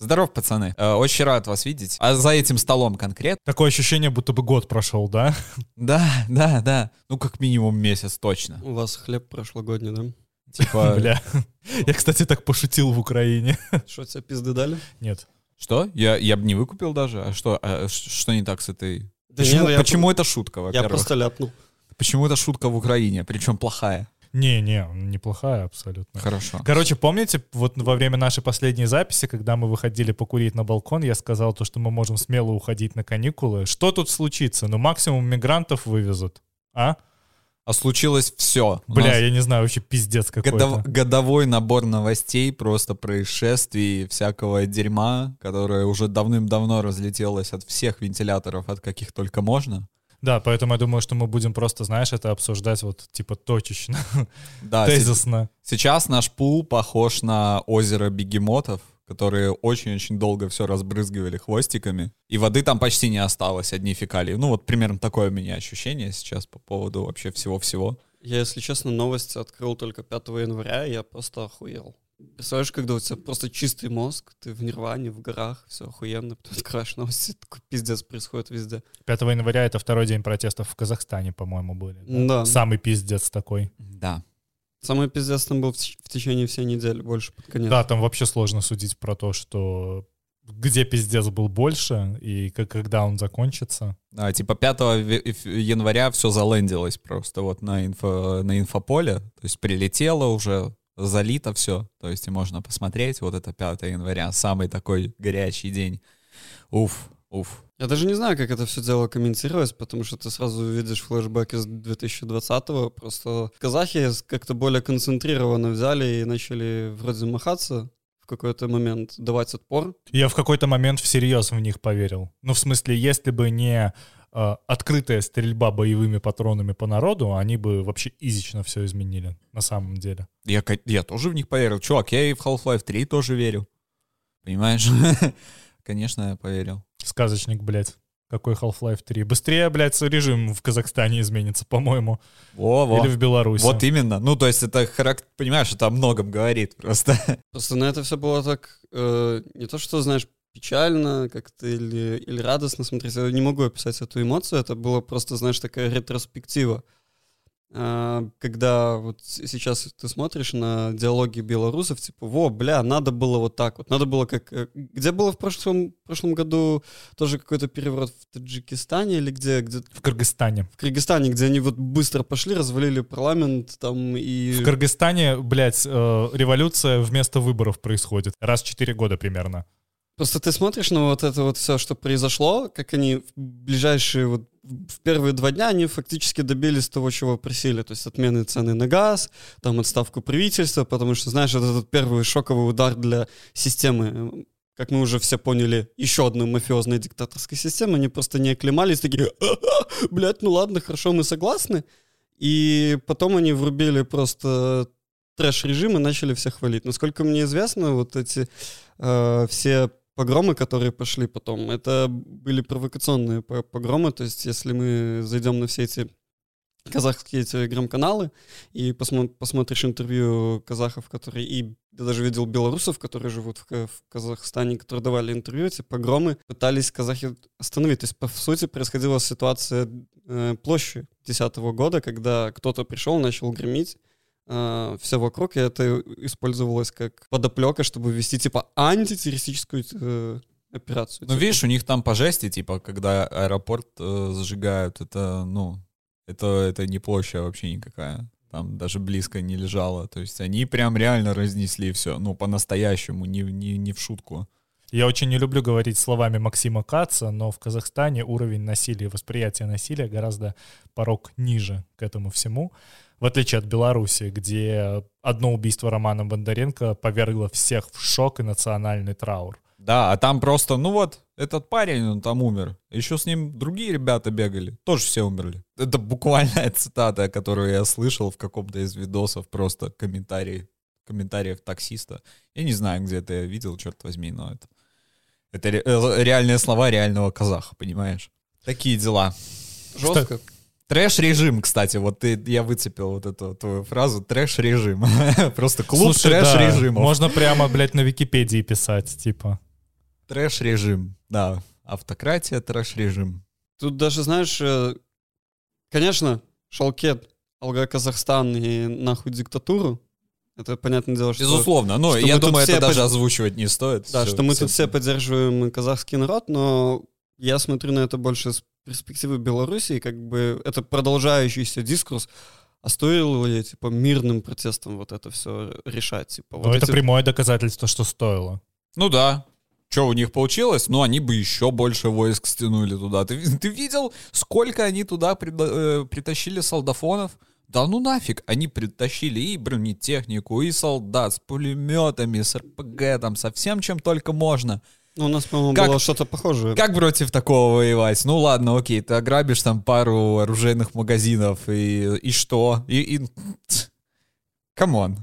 Здоров, пацаны. Э, Очень рад вас видеть. А за этим столом конкретно? Такое ощущение, будто бы год прошел, да? Да, да, да. Ну, как минимум месяц точно. У вас хлеб прошлогодний, да? Типа, Бля. Я, кстати, так пошутил в Украине. Что, тебе пизды дали? Нет. что? Я, я бы не выкупил даже. А что, а что не так с этой... Да почему не, я почему это шутка, Я во-первых? просто ляпнул. Почему это шутка в Украине, причем плохая? Не-не, неплохая абсолютно. Хорошо. Короче, помните, вот во время нашей последней записи, когда мы выходили покурить на балкон, я сказал то, что мы можем смело уходить на каникулы. Что тут случится? Ну, максимум мигрантов вывезут. А? А случилось все. Бля, я не знаю, вообще пиздец какой-то. годовой набор новостей, просто происшествий, всякого дерьма, которое уже давным-давно разлетелось от всех вентиляторов, от каких только можно. Да, поэтому я думаю, что мы будем просто, знаешь, это обсуждать вот типа точечно, Да, се- тезисно. сейчас наш пул похож на озеро бегемотов, которые очень-очень долго все разбрызгивали хвостиками, и воды там почти не осталось, одни фекалии. Ну вот примерно такое у меня ощущение сейчас по поводу вообще всего-всего. Я, если честно, новости открыл только 5 января, и я просто охуел. Представляешь, когда у тебя просто чистый мозг, ты в нирване, в горах, все охуенно, потом открываешь новости, такой пиздец происходит везде. 5 января это второй день протестов в Казахстане, по-моему, были. Да. Самый пиздец такой. Да. Самый пиздец там был в, в течение всей недели, больше под конец. Да, там вообще сложно судить про то, что где пиздец был больше и как, когда он закончится. А, типа 5 ве- ф- января все залендилось просто вот на, инфо, на инфополе, то есть прилетело уже, залито все, то есть и можно посмотреть, вот это 5 января, самый такой горячий день. Уф, уф. Я даже не знаю, как это все дело комментировать, потому что ты сразу видишь флешбэк из 2020-го. Просто казахи как-то более концентрированно взяли и начали вроде махаться в какой-то момент, давать отпор. Я в какой-то момент всерьез в них поверил. Ну, в смысле, если бы не открытая стрельба боевыми патронами по народу, они бы вообще изично все изменили, на самом деле. Я, я тоже в них поверил. Чувак, я и в Half-Life 3 тоже верю. Понимаешь? Конечно, я поверил. Сказочник, блядь. Какой Half-Life 3? Быстрее, блядь, режим в Казахстане изменится, по-моему. Во, во. Или в Беларуси. Вот именно. Ну, то есть это, харак- понимаешь, это о многом говорит просто. Просто на это все было так, э, не то что, знаешь, печально как-то или, или радостно смотреть, я не могу описать эту эмоцию, это было просто, знаешь, такая ретроспектива. А, Когда вот сейчас ты смотришь на диалоги белорусов, типа, во, бля, надо было вот так вот, надо было как... э, Где было в прошлом, прошлом году тоже какой-то переворот в Таджикистане или где, где В Кыргызстане. в Кыргызстане, где они вот быстро пошли, развалили парламент там и... В Кыргызстане, блядь, э, революция вместо выборов происходит. Раз в 4 года примерно. Просто ты смотришь на вот это вот все, что произошло, как они в ближайшие вот в первые два дня они фактически добились того, чего просили, то есть отмены цены на газ, там отставку правительства, потому что, знаешь, это этот первый шоковый удар для системы, как мы уже все поняли, еще одной мафиозной диктаторской системы, они просто не оклемались, такие, «А-а, блядь, ну ладно, хорошо, мы согласны, и потом они врубили просто трэш-режим и начали всех хвалить. Насколько мне известно, вот эти э, все погромы, которые пошли потом, это были провокационные по- погромы, то есть если мы зайдем на все эти казахские телеграм-каналы и посмо- посмотришь интервью казахов, которые и я даже видел белорусов, которые живут в, в Казахстане, которые давали интервью, эти погромы пытались казахи остановить. То есть, по сути, происходила ситуация э, площади 2010 года, когда кто-то пришел, начал громить все вокруг, и это использовалось как подоплека, чтобы ввести типа антитеррористическую э, операцию. Ну, Типа, видишь, у них там по жести, типа, когда аэропорт э, сжигают, это, ну, это, это не площадь вообще никакая. Там даже близко не лежало. То есть они прям реально разнесли все, ну, по-настоящему, не, не, не в шутку. Я очень не люблю говорить словами Максима Каца, но в Казахстане уровень насилия и восприятия насилия гораздо порог ниже к этому всему. В отличие от Беларуси, где одно убийство Романа Бондаренко повергло всех в шок и национальный траур. Да, а там просто, ну вот, этот парень, он там умер. Еще с ним другие ребята бегали, тоже все умерли. Это буквальная цитата, которую я слышал в каком-то из видосов, просто комментарий, комментариев таксиста. Я не знаю, где это я видел, черт возьми, но это, это ре- э, реальные слова реального казаха, понимаешь? Такие дела. жестко. Трэш-режим, кстати, вот ты, я выцепил вот эту твою фразу, трэш-режим. Просто клуб Слушай, да, трэш-режимов. можно прямо, блядь, на Википедии писать, типа. Трэш-режим, да. Автократия, трэш-режим. Тут даже, знаешь, э, конечно, Шалкет, Алга Казахстан и нахуй диктатуру. Это понятное дело, что... Безусловно, но что я думаю, это все даже под- озвучивать не стоит. Да, Всё- что мы всё тут все поддерживаем казахский народ, но я смотрю на это больше с перспективы Беларуси, как бы это продолжающийся дискурс, а стоило ли, типа, мирным протестом вот это все решать? Типа, Но вот это эти- прямое доказательство, что стоило. Ну да. Что у них получилось? Ну, они бы еще больше войск стянули туда. Ты, ты видел, сколько они туда прида- э, притащили солдафонов? Да ну нафиг, они притащили и бронетехнику, и солдат с пулеметами, с РПГ, там, со всем, чем только можно. Ну, у нас, по-моему, Как- было что-то похожее. Как против такого воевать? Ну ладно, окей, ты ограбишь там пару оружейных магазинов, и, и что? И, и... Come on.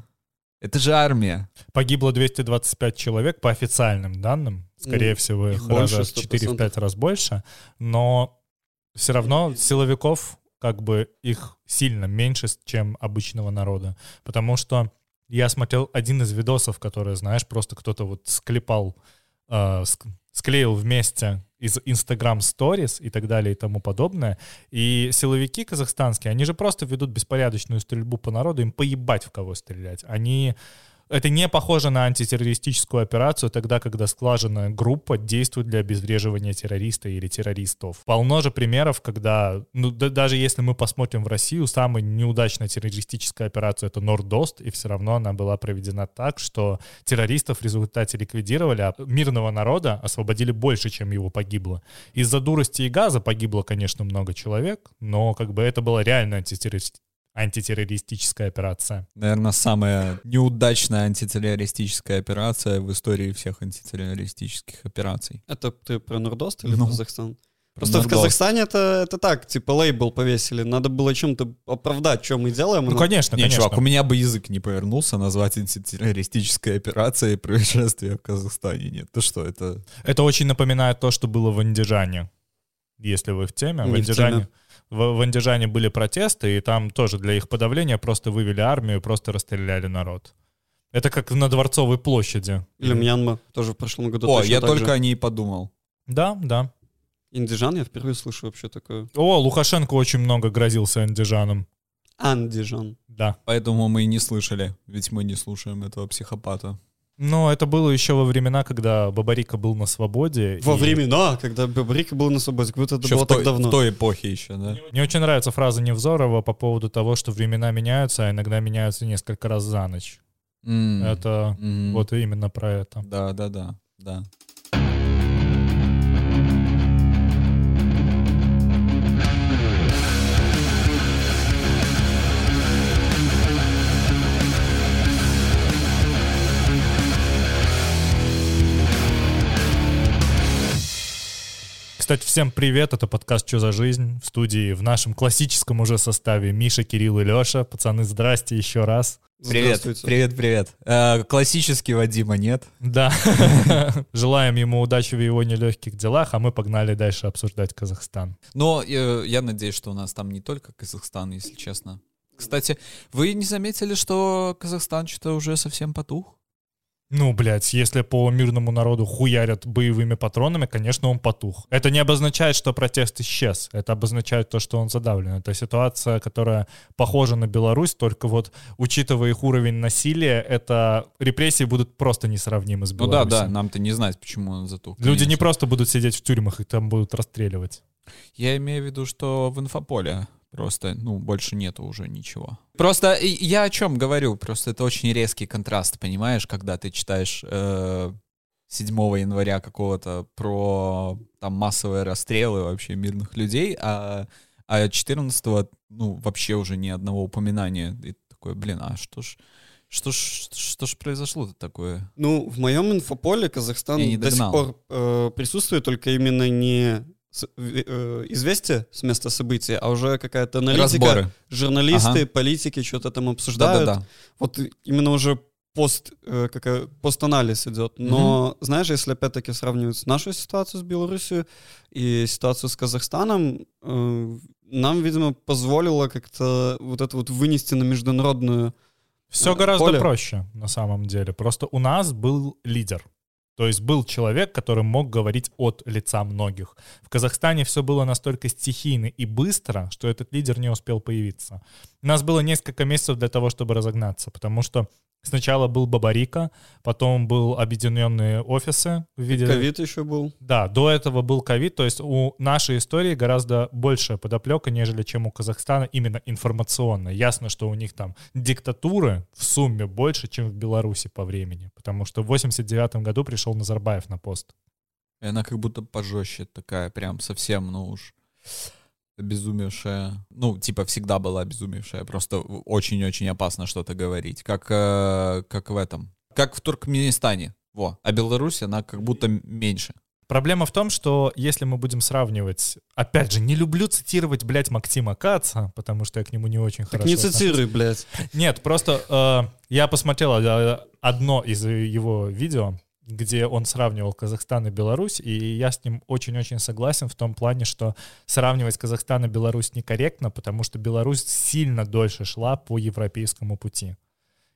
Это же армия. Погибло 225 человек по официальным данным. Скорее Ну, всего, их больше, раза в 100%. 4-5 раз больше. Но все равно силовиков, как бы, их сильно меньше, чем обычного народа. Потому что я смотрел один из видосов, который, знаешь, просто кто-то вот склепал, э, ск- склеил вместе из Instagram Stories и так далее и тому подобное. И силовики казахстанские, они же просто ведут беспорядочную стрельбу по народу, им поебать в кого стрелять. Они это не похоже на антитеррористическую операцию тогда, когда склаженная группа действует для обезвреживания террориста или террористов. Полно же примеров, когда, ну, да- даже если мы посмотрим в Россию, самая неудачная террористическая операция — это Нордост, и все равно она была проведена так, что террористов в результате ликвидировали, а мирного народа освободили больше, чем его погибло. Из-за дурости и газа погибло, конечно, много человек, но как бы это была реальная антитеррористическая антитеррористическая операция. Наверное, самая неудачная антитеррористическая операция в истории всех антитеррористических операций. Это ты про Нордост или Ну, Казахстан? Просто в Нордост. Казахстане это, это так, типа лейбл повесили. Надо было чем-то оправдать, что мы делаем. Ну, конечно, Не, конечно. чувак, у меня бы язык не повернулся назвать антитеррористической операцией происшествия в Казахстане. Нет, ты что, это... Это очень напоминает то, что было в Андижане. Если вы в теме. В Не в Андижане, теме. В, в Андижане были протесты, и там тоже для их подавления просто вывели армию, просто расстреляли народ. Это как на Дворцовой площади. Или Мьянма тоже в прошлом году. О, точно я так только же. о ней подумал. Да, да. Индижан, я впервые слышу вообще такое. О, Лукашенко очень много грозился андижанам. Андижан. Да. Поэтому мы и не слышали, ведь мы не слушаем этого психопата. Но это было еще во времена, когда Бабарика был на свободе. Во и времена, когда Бабрика был на свободе, как будто это Еще было в той, так давно. в той эпохе еще, да? Мне очень нравится фраза Невзорова по поводу того, что времена меняются, а иногда меняются несколько раз за ночь. М, Это м. вот именно про это. Да, да, да, да. Кстати, всем привет, это подкаст «Что за жизнь?» в студии в нашем классическом уже составе Миша, Кирилл и Леша. Пацаны, здрасте еще раз. Привет, привет, привет. Э, классический Вадима нет. Да, желаем ему удачи в его нелегких делах, а мы погнали дальше обсуждать Казахстан. Но э, я надеюсь, что у нас там не только Казахстан, если честно. Кстати, вы не заметили, что Казахстан что-то уже совсем потух? Ну, блядь, если по мирному народу хуярят боевыми патронами, конечно, он потух. Это не обозначает, что протест исчез. Это обозначает то, что он задавлен. Это ситуация, которая похожа на Беларусь, только вот, учитывая их уровень насилия, это репрессии будут просто несравнимы с Ну да, Беларусью. да, нам-то не знать, почему он затух. Люди не просто будут сидеть в тюрьмах, их там будут расстреливать. Я имею в виду, что в инфополе просто, ну, больше нету уже ничего. Просто я о чем говорю, просто это очень резкий контраст, понимаешь, когда ты читаешь э, 7 января какого-то про там массовые расстрелы вообще мирных людей, а, а 14 ну, вообще уже ни одного упоминания. И такой, блин, а что ж, что ж, что ж произошло-то такое? Ну, в моем инфополе Казахстан до сих пор э, присутствует, только именно не с- э, известие с места событий, а уже какая-то аналитика, Разборы. журналисты, Ага. политики что-то там обсуждают. Да-да-да. Вот именно уже пост, э, какая, постанализ идет. Но, знаешь, если опять-таки сравнивать нашу ситуацию с Беларусью и ситуацию с Казахстаном, э, нам, видимо, позволило как-то вот это вот вынести на международную Все Э, гораздо проще, на самом деле. Просто у нас был лидер. То есть был человек, который мог говорить от лица многих. В Казахстане все было настолько стихийно и быстро, что этот лидер не успел появиться. У нас было несколько месяцев для того, чтобы разогнаться, потому что Сначала был Бабарика, потом был объединенные офисы в виде... Ковид еще был. Да, до этого был ковид, то есть у нашей истории гораздо большая подоплека, нежели чем у Казахстана именно информационная. Ясно, что у них там диктатуры в сумме больше, чем в Беларуси по времени, потому что в 89 году пришел Назарбаев на пост. И она как будто пожестче такая, прям совсем, ну уж обезумевшая. Ну, типа, всегда была обезумевшая. Просто очень-очень опасно что-то говорить. Как, э, как в этом. Как в Туркменистане. Во. А Беларусь, она как будто меньше. Проблема в том, что если мы будем сравнивать... Опять же, не люблю цитировать, блядь, Максима Каца, потому что я к нему не очень так хорошо не цитируй, блядь. Нет, просто э, я посмотрел э, одно из его видео, где он сравнивал Казахстан и Беларусь, и я с ним очень-очень согласен в том плане, что сравнивать Казахстан и Беларусь некорректно, потому что Беларусь сильно дольше шла по европейскому пути.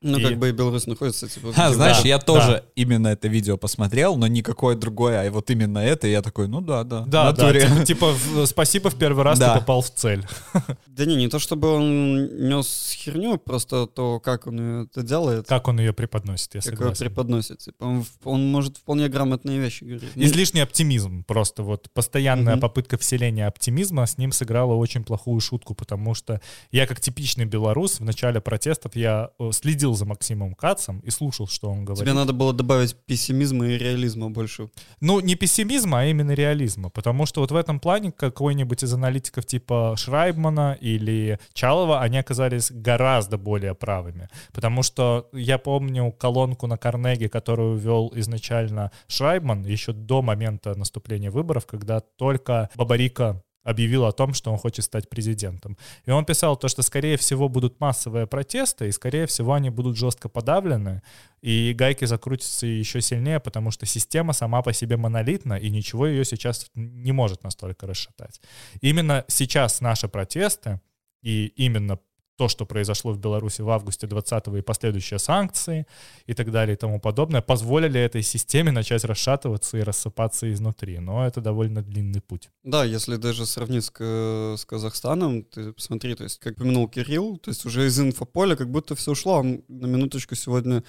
Ну, И- как бы и Беларусь находится, типа... А, знаешь, Да, я да. тоже именно это видео посмотрел, но никакое другое, а вот именно это, и я такой, ну да, да. Да, да, типа, типа, в- спасибо, в первый раз Да. ты попал в цель. Да не, не то чтобы он нес херню, просто то, как он это делает, Как он ее преподносит, я как его согласен. преподносит. Типа, он, он может вполне грамотные вещи говорить. Ну, Излишний оптимизм, просто вот постоянная Мгм. попытка вселения оптимизма с ним сыграла очень плохую шутку, потому что я как типичный белорус в начале протестов я э, следил за Максимом Кацем и слушал, что он говорит. Тебе надо было добавить пессимизма и реализма больше. Ну, не пессимизма, а именно реализма. Потому что вот в этом плане какой-нибудь из аналитиков типа Шрайбмана или Чалова, они оказались гораздо более правыми. Потому что я помню колонку на Карнеге, которую вел изначально Шрайбман еще до момента наступления выборов, когда только Бабарика объявил о том, что он хочет стать президентом. И он писал то, что, скорее всего, будут массовые протесты, и, скорее всего, они будут жестко подавлены, и гайки закрутятся еще сильнее, потому что система сама по себе монолитна, и ничего ее сейчас не может настолько расшатать. Именно сейчас наши протесты, и именно то, что произошло в Беларуси в августе 20 и последующие санкции и так далее и тому подобное, позволили этой системе начать расшатываться и рассыпаться изнутри. Но это довольно длинный путь. Да, если даже сравнить с, Ка- с Казахстаном, ты посмотри, то есть, как упомянул Кирилл, то есть уже из инфополя как будто все ушло. На минуточку сегодня,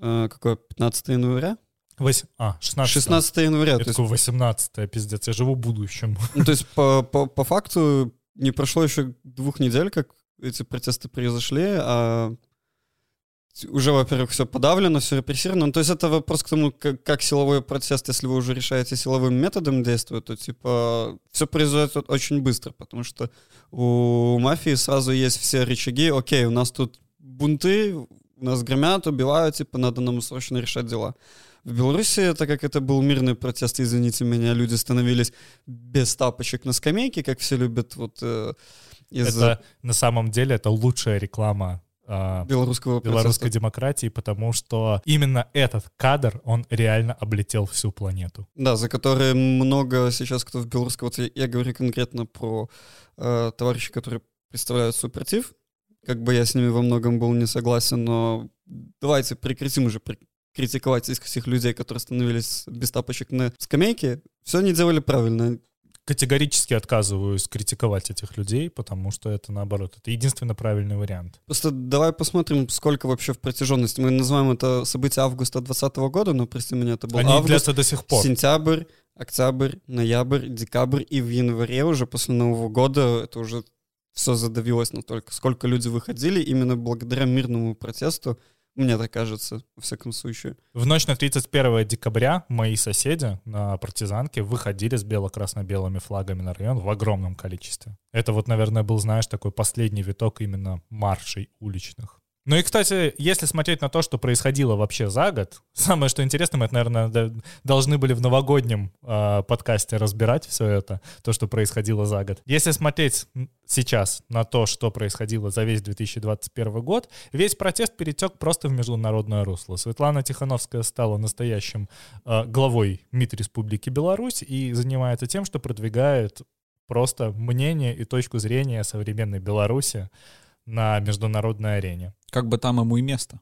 э, какое, 15 января? Вось... А, 16 16 января. Я то есть, такой, 18 пиздец, я живу в будущем. ну, то есть по, по, по факту не прошло еще двух недель, как эти протесты произошли, а уже, во-первых, все подавлено, все репрессировано. Ну, то есть это вопрос к тому, как, как силовой протест, если вы уже решаете силовым методом действовать, то типа все произойдет очень быстро, потому что у мафии сразу есть все рычаги. Окей, у нас тут бунты, у нас громят, убивают, типа надо нам срочно решать дела. В Беларуси, так как это был мирный протест, извините меня, люди становились без тапочек на скамейке, как все любят вот э, из Это на самом деле это лучшая реклама а, белорусского белорусской демократии, потому что именно этот кадр, он реально облетел всю планету. Да, за которые много сейчас кто в белорусском... Вот я, говорю конкретно про э, товарищей, которые представляют супротив. Как бы я с ними во многом был не согласен, но давайте прекратим уже критиковать этих всех людей, которые становились без тапочек на скамейке. Все они делали правильно. Категорически отказываюсь критиковать этих людей, потому что это наоборот, это единственно правильный вариант. Просто давай посмотрим, сколько вообще в протяженности. Мы называем это событие августа 2020 года, но, прости меня, это был Они август, до сих пор. сентябрь, октябрь, ноябрь, декабрь, и в январе уже после Нового года это уже все задавилось настолько. Сколько люди выходили именно благодаря мирному протесту, мне так кажется, во всяком случае. В ночь на 31 декабря мои соседи на партизанке выходили с бело-красно-белыми флагами на район в огромном количестве. Это вот, наверное, был, знаешь, такой последний виток именно маршей уличных. Ну и, кстати, если смотреть на то, что происходило вообще за год, самое что интересно, мы это, наверное, должны были в новогоднем э, подкасте разбирать все это, то, что происходило за год. Если смотреть сейчас на то, что происходило за весь 2021 год, весь протест перетек просто в международное русло. Светлана Тихановская стала настоящим э, главой МИД Республики Беларусь и занимается тем, что продвигает просто мнение и точку зрения современной Беларуси на международной арене. Как бы там ему и место.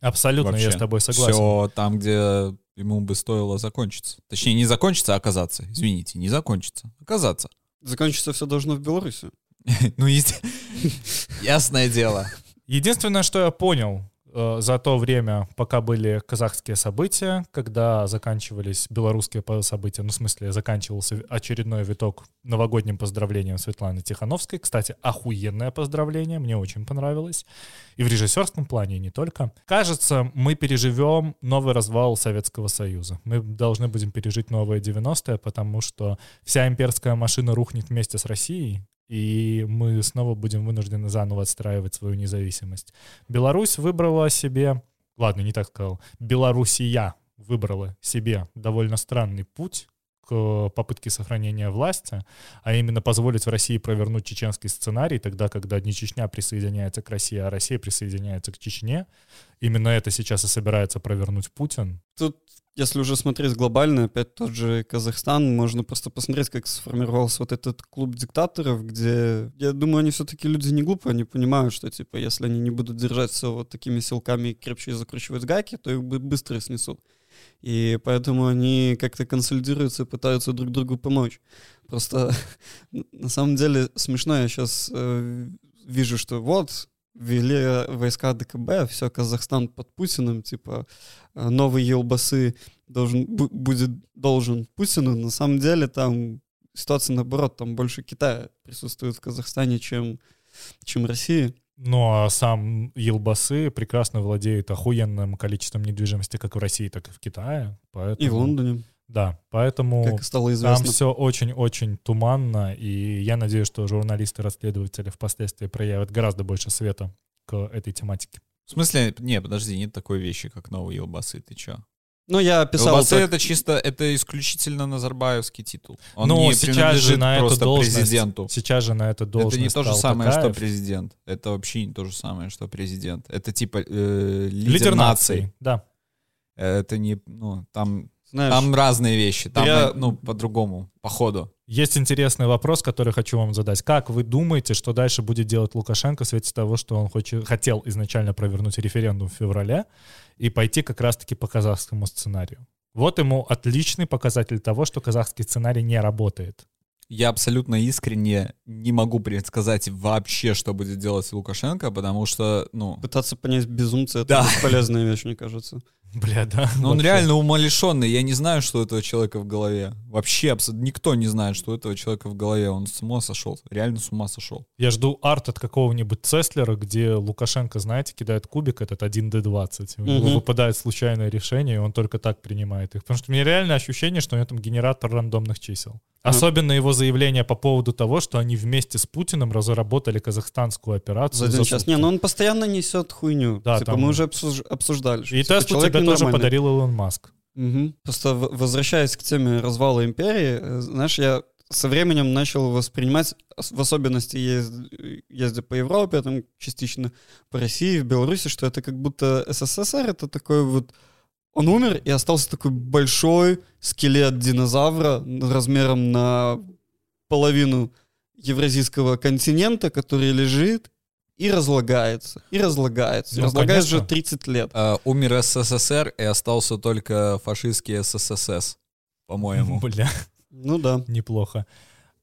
Абсолютно, я Вообще. с тобой согласен. Все там, где ему бы стоило закончиться. Точнее, не закончиться, а оказаться. Извините, не закончиться. Оказаться. Закончиться все должно в Беларуси. Ну, ясное дело. Единственное, что я понял за то время, пока были казахские события, когда заканчивались белорусские события, ну, в смысле, заканчивался очередной виток новогодним поздравлением Светланы Тихановской. Кстати, охуенное поздравление, мне очень понравилось. И в режиссерском плане, и не только. Кажется, мы переживем новый развал Советского Союза. Мы должны будем пережить новые 90-е, потому что вся имперская машина рухнет вместе с Россией, и мы снова будем вынуждены заново отстраивать свою независимость. Беларусь выбрала себе, ладно, не так сказал, Белоруссия выбрала себе довольно странный путь к попытке сохранения власти, а именно позволить в России провернуть чеченский сценарий, тогда, когда не Чечня присоединяется к России, а Россия присоединяется к Чечне. Именно это сейчас и собирается провернуть Путин. Тут, если уже смотреть глобально, опять тот же Казахстан, можно просто посмотреть, как сформировался вот этот клуб диктаторов, где, я думаю, они все-таки люди не глупые, они понимают, что, типа, если они не будут держать все вот такими силками и крепче закручивать гайки, то их бы- быстро снесут. И поэтому они как-то консолидируются и пытаются друг другу помочь. Просто на самом деле смешно, я сейчас вижу, что вот ввели войска ДКБ, все, Казахстан под Путиным, типа э, новый Елбасы должен, бу- будет должен Путину. На самом деле там ситуация наоборот, там больше Китая присутствует в Казахстане, чем, чем России. Ну а сам Елбасы прекрасно владеет охуенным количеством недвижимости как в России, так и в Китае. Поэтому, И в Лондоне, Да, поэтому как стало там все очень-очень туманно, и я надеюсь, что журналисты-расследователи впоследствии проявят гораздо больше света к этой тематике. В смысле, не, подожди, нет такой вещи, как новые елбасы, ты чё? Ну, я писал Елбасы так. это чисто, это исключительно Назарбаевский титул. Он Но не Ну, сейчас же на эту должность, президенту. сейчас же на эту должность Это не то же самое, что Токаев. президент. Это вообще не то же самое, что президент. Это типа э, лидер, лидер нации. нации. Да. Это не, ну, там, Знаешь, там разные вещи. Там, я- ну, по-другому, по ходу. Есть интересный вопрос, который хочу вам задать. Как вы думаете, что дальше будет делать Лукашенко в свете того, что он хочет, хотел изначально провернуть референдум в феврале и пойти как раз-таки по казахскому сценарию? Вот ему отличный показатель того, что казахский сценарий не работает. Я абсолютно искренне не могу предсказать вообще, что будет делать Лукашенко, потому что, ну, пытаться понять безумца — это Да. бесполезная вещь, мне кажется. Бля, да. ну он реально умалишенный. Я не знаю, что у этого человека в голове. Вообще абсолютно никто не знает, что у этого человека в голове. Он с ума сошел. Реально с ума сошел. Я жду арт от какого-нибудь Цеслера, где Лукашенко, знаете, кидает кубик этот 1D20. У него выпадает случайное решение, и он только так принимает их. Потому что у меня реально ощущение, что у него там генератор рандомных чисел. Особенно его заявление по поводу того, что они вместе с Путиным разработали казахстанскую операцию. За один час. Не, ну он постоянно несет хуйню. Да, типа там- мы уже обсуж- обсуждали. что, И типа, Теслу человек тебе тоже ненормальный. подарил Илон Маск. Мгм. Просто возвращаясь к теме развала империи, э, знаешь, я со временем начал воспринимать, ос- в особенности езд- ездя по Европе, там частично по России, в Беларуси, что это как будто СССР, это такой вот... Он умер, и остался такой большой скелет динозавра размером на половину евразийского континента, который лежит и разлагается, и разлагается. Ну, разлагается конечно. уже 30 лет. А, умер СССР, и остался только фашистский СССР, по-моему. Бля, Ну да. неплохо.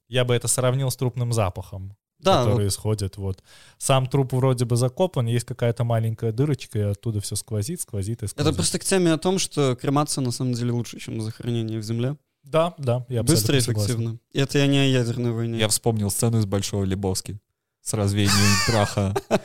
Я бы это сравнил с трупным запахом. Да, который исходит. Вот. Сам труп вроде бы закопан, есть какая-то маленькая дырочка, и оттуда все сквозит, сквозит и сквозит. Это просто к теме о том, что кремация на самом деле лучше, чем захоронение в земле. Да, да, я Быстро и эффективно. Это я не о ядерной войне. Я вспомнил сцену из Большого Лебовски с развеянием праха.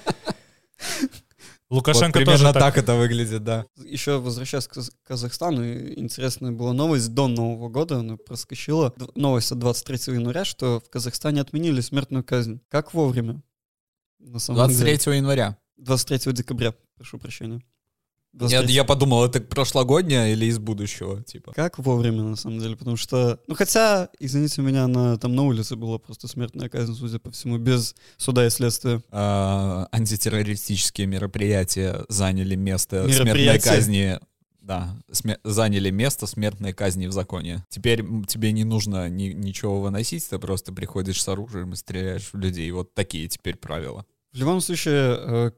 Вот Лукашенко примерно тоже так так. это выглядит, да. Еще возвращаясь к Каз- Казахстану, интересная была новость до Нового года, она проскочила. Новость от 23 января, что в Казахстане отменили смертную казнь. Как вовремя? На самом деле. 23 января. 23 декабря, прошу прощения. Я, 23. я подумал, это прошлогоднее или из будущего, типа. Как вовремя, на самом деле, потому что... Ну, хотя, извините меня, на, там на улице была просто смертная казнь, судя по всему, без суда и следствия. А, антитеррористические мероприятия заняли место смертной казни. Да, сме- заняли место смертной казни в законе. Теперь тебе не нужно ни- ничего выносить, ты просто приходишь с оружием и стреляешь в людей. Вот такие теперь правила. В любом случае, э,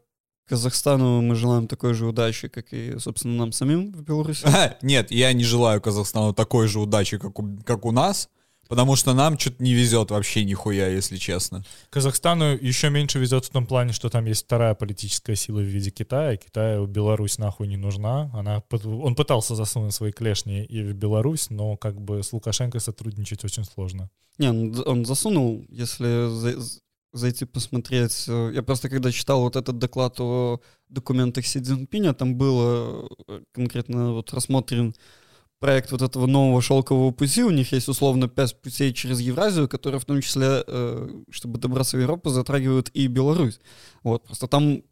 Казахстану мы желаем такой же удачи, как и, собственно, нам самим в Беларуси. Нет, я не желаю Казахстану такой же удачи, как у, как у нас, потому что нам что-то не везет вообще нихуя, если честно. Казахстану еще меньше везет в том плане, что там есть вторая политическая сила в виде Китая. Китаю Беларусь нахуй не нужна. Она, он пытался засунуть свои клешни и в Беларусь, но как бы с Лукашенко сотрудничать очень сложно. Не, он, он засунул, если зайти посмотреть. Э, я просто когда читал вот этот доклад о документах Си Цзиньпиня, там было э, конкретно вот рассмотрен проект вот этого нового шелкового пути. У них есть условно пять путей через Евразию, которые в том числе, э, чтобы добраться в Европу, затрагивают и Беларусь. Вот, просто там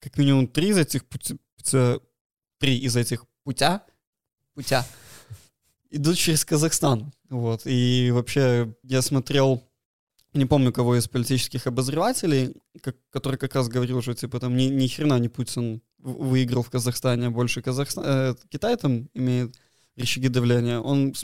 как минимум три из этих пути, три из этих путя, путя идут через Казахстан. Вот, и вообще я смотрел не помню кого из политических обозревателей, как, который как раз говорил, что типа там ни, ни хрена не Путин выиграл в Казахстане, а больше Казахстан, э, Китай там имеет рычаги давления. Он,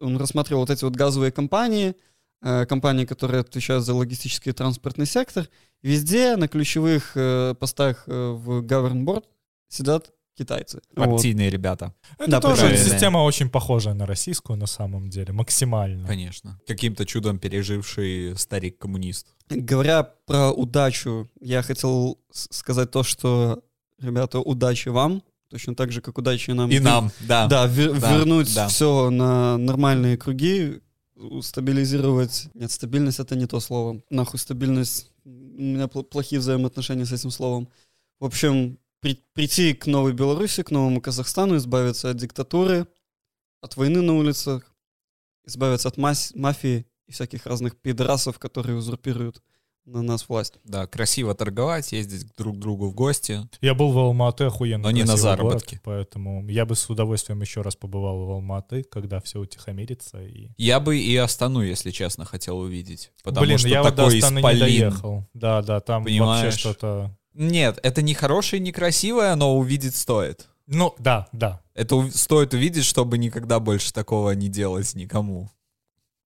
он рассматривал вот эти вот газовые компании, э, компании, которые отвечают за логистический и транспортный сектор. Везде на ключевых э, постах э, в Govern Board сидят китайцы. Партийные вот. ребята. Это да, тоже правильно. система очень похожая на российскую на самом деле, максимально. Конечно. Каким-то чудом переживший старик-коммунист. Говоря про удачу, я хотел сказать то, что, ребята, удачи вам. Точно так же, как удачи нам. И нам, да. Да, вер- да вернуть да. все на нормальные круги, стабилизировать... Нет, стабильность — это не то слово. Нахуй стабильность... У меня плохие взаимоотношения с этим словом. В общем, при, прийти к новой Беларуси, к новому Казахстану, избавиться от диктатуры, от войны на улицах, избавиться от мас- мафии и всяких разных пидорасов, которые узурпируют на нас власть. Да, красиво торговать, ездить друг к другу в гости. Я был в Алматы охуенно. Но не на заработки. Город, поэтому я бы с удовольствием еще раз побывал в Алматы, когда все утихомирится. И... Я бы и Астану, если честно, хотел увидеть. Потому Блин, что я такой вот до Астаны исполин. не доехал. Да, да, там Понимаешь? вообще что-то... Нет, это не хорошее, не красивое, но увидеть стоит. Ну, да, да. Это стоит увидеть, чтобы никогда больше такого не делать никому.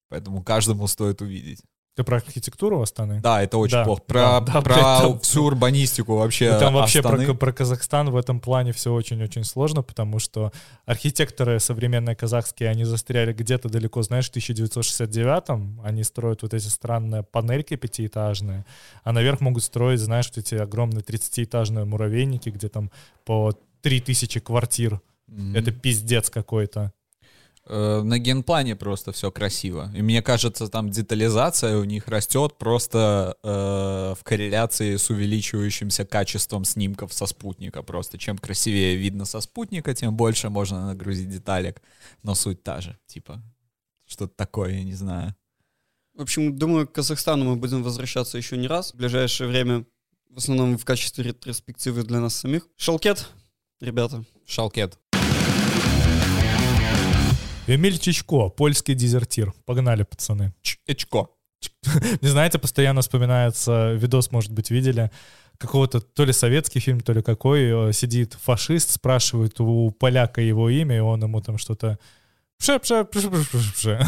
Поэтому каждому стоит увидеть. Ты про архитектуру Астаны? Да, это очень да, плохо. Про, да, да, про там, всю урбанистику вообще. Там вообще про, про Казахстан в этом плане все очень-очень сложно, потому что архитекторы современные казахские, они застряли где-то далеко, знаешь, в 1969-м. Они строят вот эти странные панельки пятиэтажные, а наверх могут строить, знаешь, вот эти огромные 30-этажные муравейники, где там по 3000 квартир. Mm-hmm. Это пиздец какой-то. Э, на генплане просто все красиво. И мне кажется, там детализация у них растет просто э, в корреляции с увеличивающимся качеством снимков со спутника. Просто чем красивее видно со спутника, тем больше можно нагрузить деталек. Но суть та же. Типа, что-то такое, я не знаю. В общем, думаю, к Казахстану мы будем возвращаться еще не раз. В ближайшее время, в основном в качестве ретроспективы для нас самих. Шалкет, ребята. Шалкет. Эмиль Чичко, польский дезертир. Погнали, пацаны. Чичко. Не знаете, постоянно вспоминается, видос, может быть, видели, какого-то то ли советский фильм, то ли какой, э, сидит фашист, спрашивает у поляка его имя, и он ему там что-то... Пше, пше, пше, пше, пше, пше.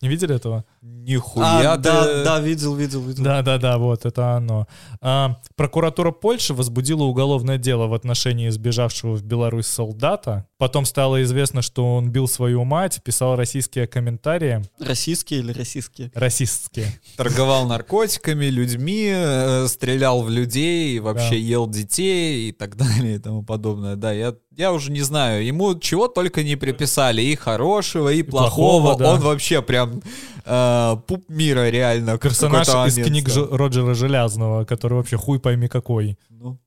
Не видели этого? Нихуя а, да, да, видел, видел, видел. Да, да, да, вот это оно. А, прокуратура Польши возбудила уголовное дело в отношении сбежавшего в Беларусь солдата. Потом стало известно, что он бил свою мать, писал российские комментарии. Российские или российские? Российские. Торговал наркотиками, людьми, э, стрелял в людей, вообще да. ел детей и так далее и тому подобное. Да, я, я уже не знаю, ему чего только не приписали, и хорошего, и, и плохого. плохого да. Он вообще прям э, пуп мира реально. Персонаж из книг Ж- Роджера Желязного, который вообще хуй пойми какой. Ну.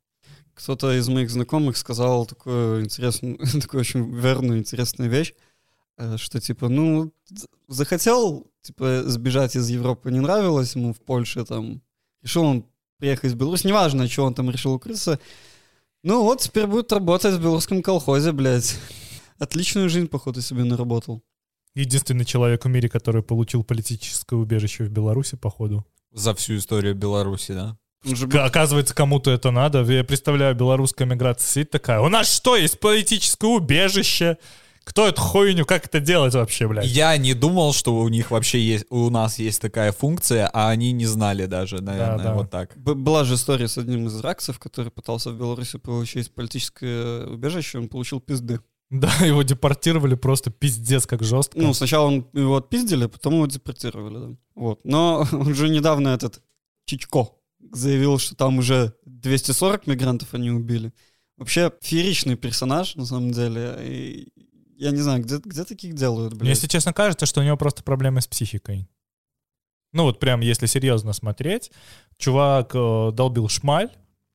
Кто-то из моих знакомых сказал такую интересную, такую очень верную, интересную вещь, э, что типа, ну, захотел, типа, сбежать из Европы, не нравилось ему в Польше, там, решил он приехать в Беларусь, неважно, что он там решил укрыться, ну вот, теперь будет работать в белорусском колхозе, блядь. Отличную жизнь, походу, себе наработал. Единственный человек в мире, который получил политическое убежище в Беларуси, походу. За всю историю Беларуси, да? Оказывается, кому-то это надо. Я представляю, белорусская миграция сидит такая, у нас что, есть политическое убежище? Кто эту хуйню, как это делать вообще, блядь? Я не думал, что у них вообще есть, у нас есть такая функция, а они не знали даже, наверное, да. вот так. Б- Была же история с одним из иракцев, который пытался в Беларуси получить политическое убежище, он получил пизды. Да, его депортировали просто пиздец как жестко. Ну, сначала он его отпиздили, а потом его депортировали, да. Вот. Но уже недавно этот Чичко заявил, что там уже 240 мигрантов они убили. Вообще фееричный персонаж, на самом деле. И я не знаю, где, где таких делают, Мне, блядь? если честно, кажется, что у него просто проблемы с психикой. Ну вот прям, если серьезно смотреть, чувак э, долбил шмаль,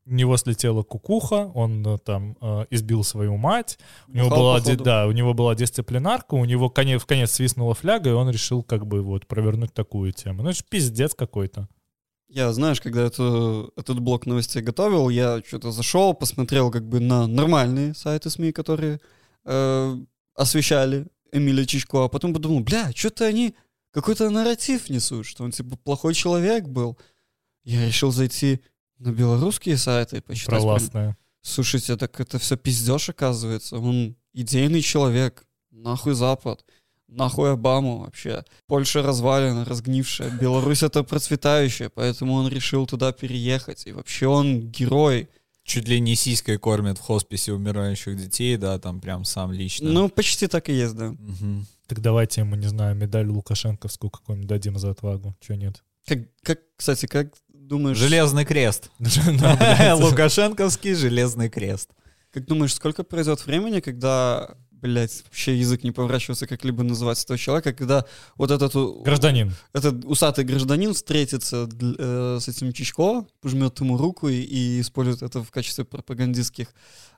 у него слетела кукуха, он э, там э, избил свою мать, у него, была, ди- да, у него была дисциплинарка, у него конец, в конец свистнула фляга, и он решил как бы вот провернуть такую тему. Ну это пиздец какой-то. Я, знаешь, когда эту, этот блок новостей готовил, я что-то зашел, посмотрел как бы на нормальные сайты СМИ, которые э, освещали Эмиля Чичко, а потом подумал, бля, что-то они какой-то нарратив несут, что он типа плохой человек был. Я решил зайти на белорусские сайты и почитать. Провластная. Слушайте, так это все пиздеж оказывается. Он идейный человек. Нахуй Запад. Нахуй Обаму вообще. Польша развалена, разгнившая. Беларусь это процветающая, поэтому он решил туда переехать. И вообще он герой. Чуть ли не сиськой кормят в хосписе умирающих детей, да, там прям сам лично. Ну, почти так и есть, да. Мгм. Так давайте ему, не знаю, медаль Лукашенковскую какую-нибудь дадим за отвагу. Чего нет? Как, как, кстати, как думаешь... Железный крест. Блядь. Лукашенковский железный крест. Как думаешь, сколько пройдет времени, когда, блядь, вообще язык не поворачивается как-либо называть этого человека, когда вот этот, Гражданин. этот усатый гражданин встретится э, с этим Чичко, пожмет ему руку и, и использует это в качестве пропагандистских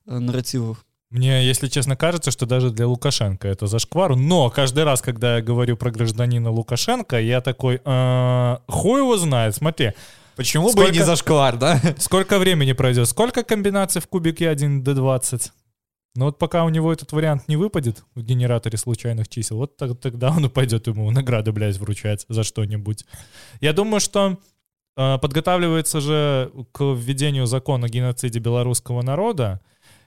э, нарративов. Мне, если честно, кажется, что даже для Лукашенко это зашквар. Но каждый раз, когда я говорю про гражданина Лукашенко, я такой, «А, хуй его знает, смотри, Почему бы Сколько- и не зашквар, да? сколько времени пройдет, сколько комбинаций в кубике 1D20? Ну вот пока у него этот вариант не выпадет в генераторе случайных чисел, вот тогда он и пойдет ему награды, блядь, вручать за что-нибудь. Я думаю, что э, подготавливается же к введению закона о геноциде белорусского народа,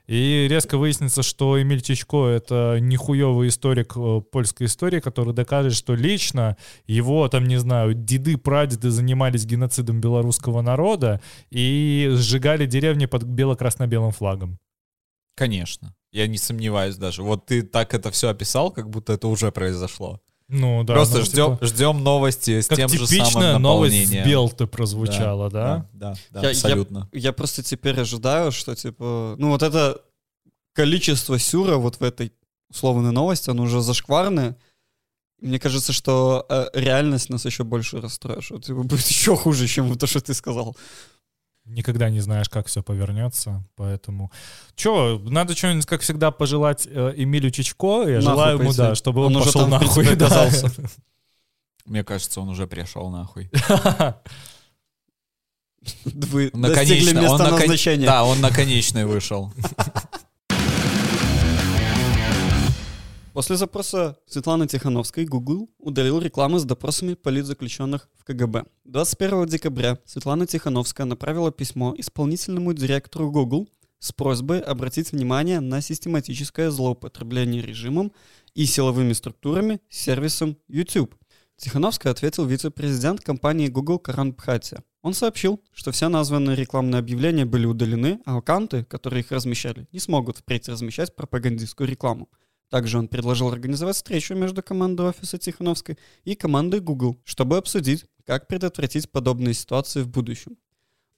и резко выяснится, что Эмиль Чичко — это нихуевый историк э, польской истории, который докажет, что лично его, там, не знаю, деды, прадеды занимались геноцидом белорусского народа и сжигали деревни под бело-красно-белым флагом. Конечно. Я не сомневаюсь даже. Вот ты так это все описал, как будто это уже произошло. Ну да. Просто ну, ждем, типа, ждем новости с как тем же самым типичная новость наполнением. Белте прозвучала, да? Да, да, Я- я- абсолютно. Я просто теперь ожидаю, что, типа, ну вот это количество сюра вот в этой условной новости, оно уже зашкварное. Мне кажется, что э, реальность нас еще больше расстроит, что типа, будет еще хуже, чем то, что ты сказал. Никогда не знаешь, как все повернется, поэтому... Че, надо что-нибудь, как всегда, пожелать э, Эмилю Чичко. Я Нахуй желаю ему, да, чтобы он, Он уже пошел там, нахуй. принципе, да. оказался. Мне кажется, он уже пришел нахуй. Вы достигли Наконечно, он места након- назначения. Да, он на конечной вышел. После запроса Светланы Тихановской Google удалил рекламу с допросами политзаключенных в КГБ. 21 декабря Светлана Тихановская направила письмо исполнительному директору Google с просьбой обратить внимание на систематическое злоупотребление режимом и силовыми структурами сервисом YouTube. Тихановская ответил вице-президент компании Google Каран Бхатия. Он сообщил, что все названные рекламные объявления были удалены, а аккаунты, которые их размещали, не смогут впредь размещать пропагандистскую рекламу. Также он предложил организовать встречу между командой офиса Тихановской и командой Google, чтобы обсудить, как предотвратить подобные ситуации в будущем.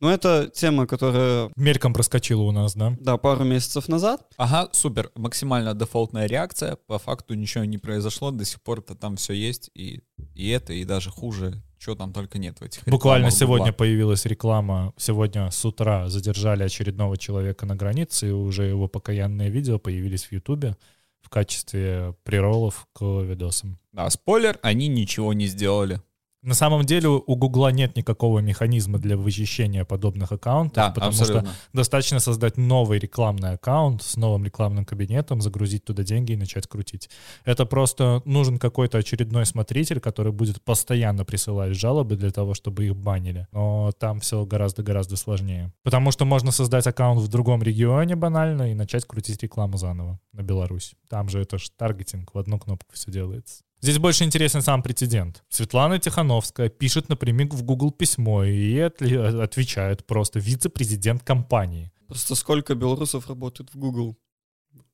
Но это тема, которая, Мельком проскочила у нас, да? да, пару месяцев назад. Ага, супер. Максимально дефолтная реакция. По факту ничего не произошло. До сих пор-то там все есть. И, и это, и даже хуже. Чего там только нет в этих Буквально сегодня Гугла. появилась реклама. Сегодня с утра задержали очередного человека на границе, и уже его покаянные видео появились в Ютубе в качестве приролов к видосам. Да, спойлер, они ничего не сделали. На самом деле у Гугла нет никакого механизма для вычищения подобных аккаунтов, Да, потому абсолютно. что достаточно создать новый рекламный аккаунт с новым рекламным кабинетом, загрузить туда деньги и начать крутить. Это просто нужен какой-то очередной смотритель, который будет постоянно присылать жалобы для того, чтобы их банили. Но там все гораздо-гораздо сложнее. Потому что можно создать аккаунт в другом регионе банально и начать крутить рекламу заново на Беларусь. Там же это ж таргетинг, в одну кнопку все делается. Здесь больше интересен сам прецедент. Светлана Тихановская пишет напрямик в Google письмо и ей отли- отвечает просто вице-президент компании. Просто сколько белорусов работает в Google?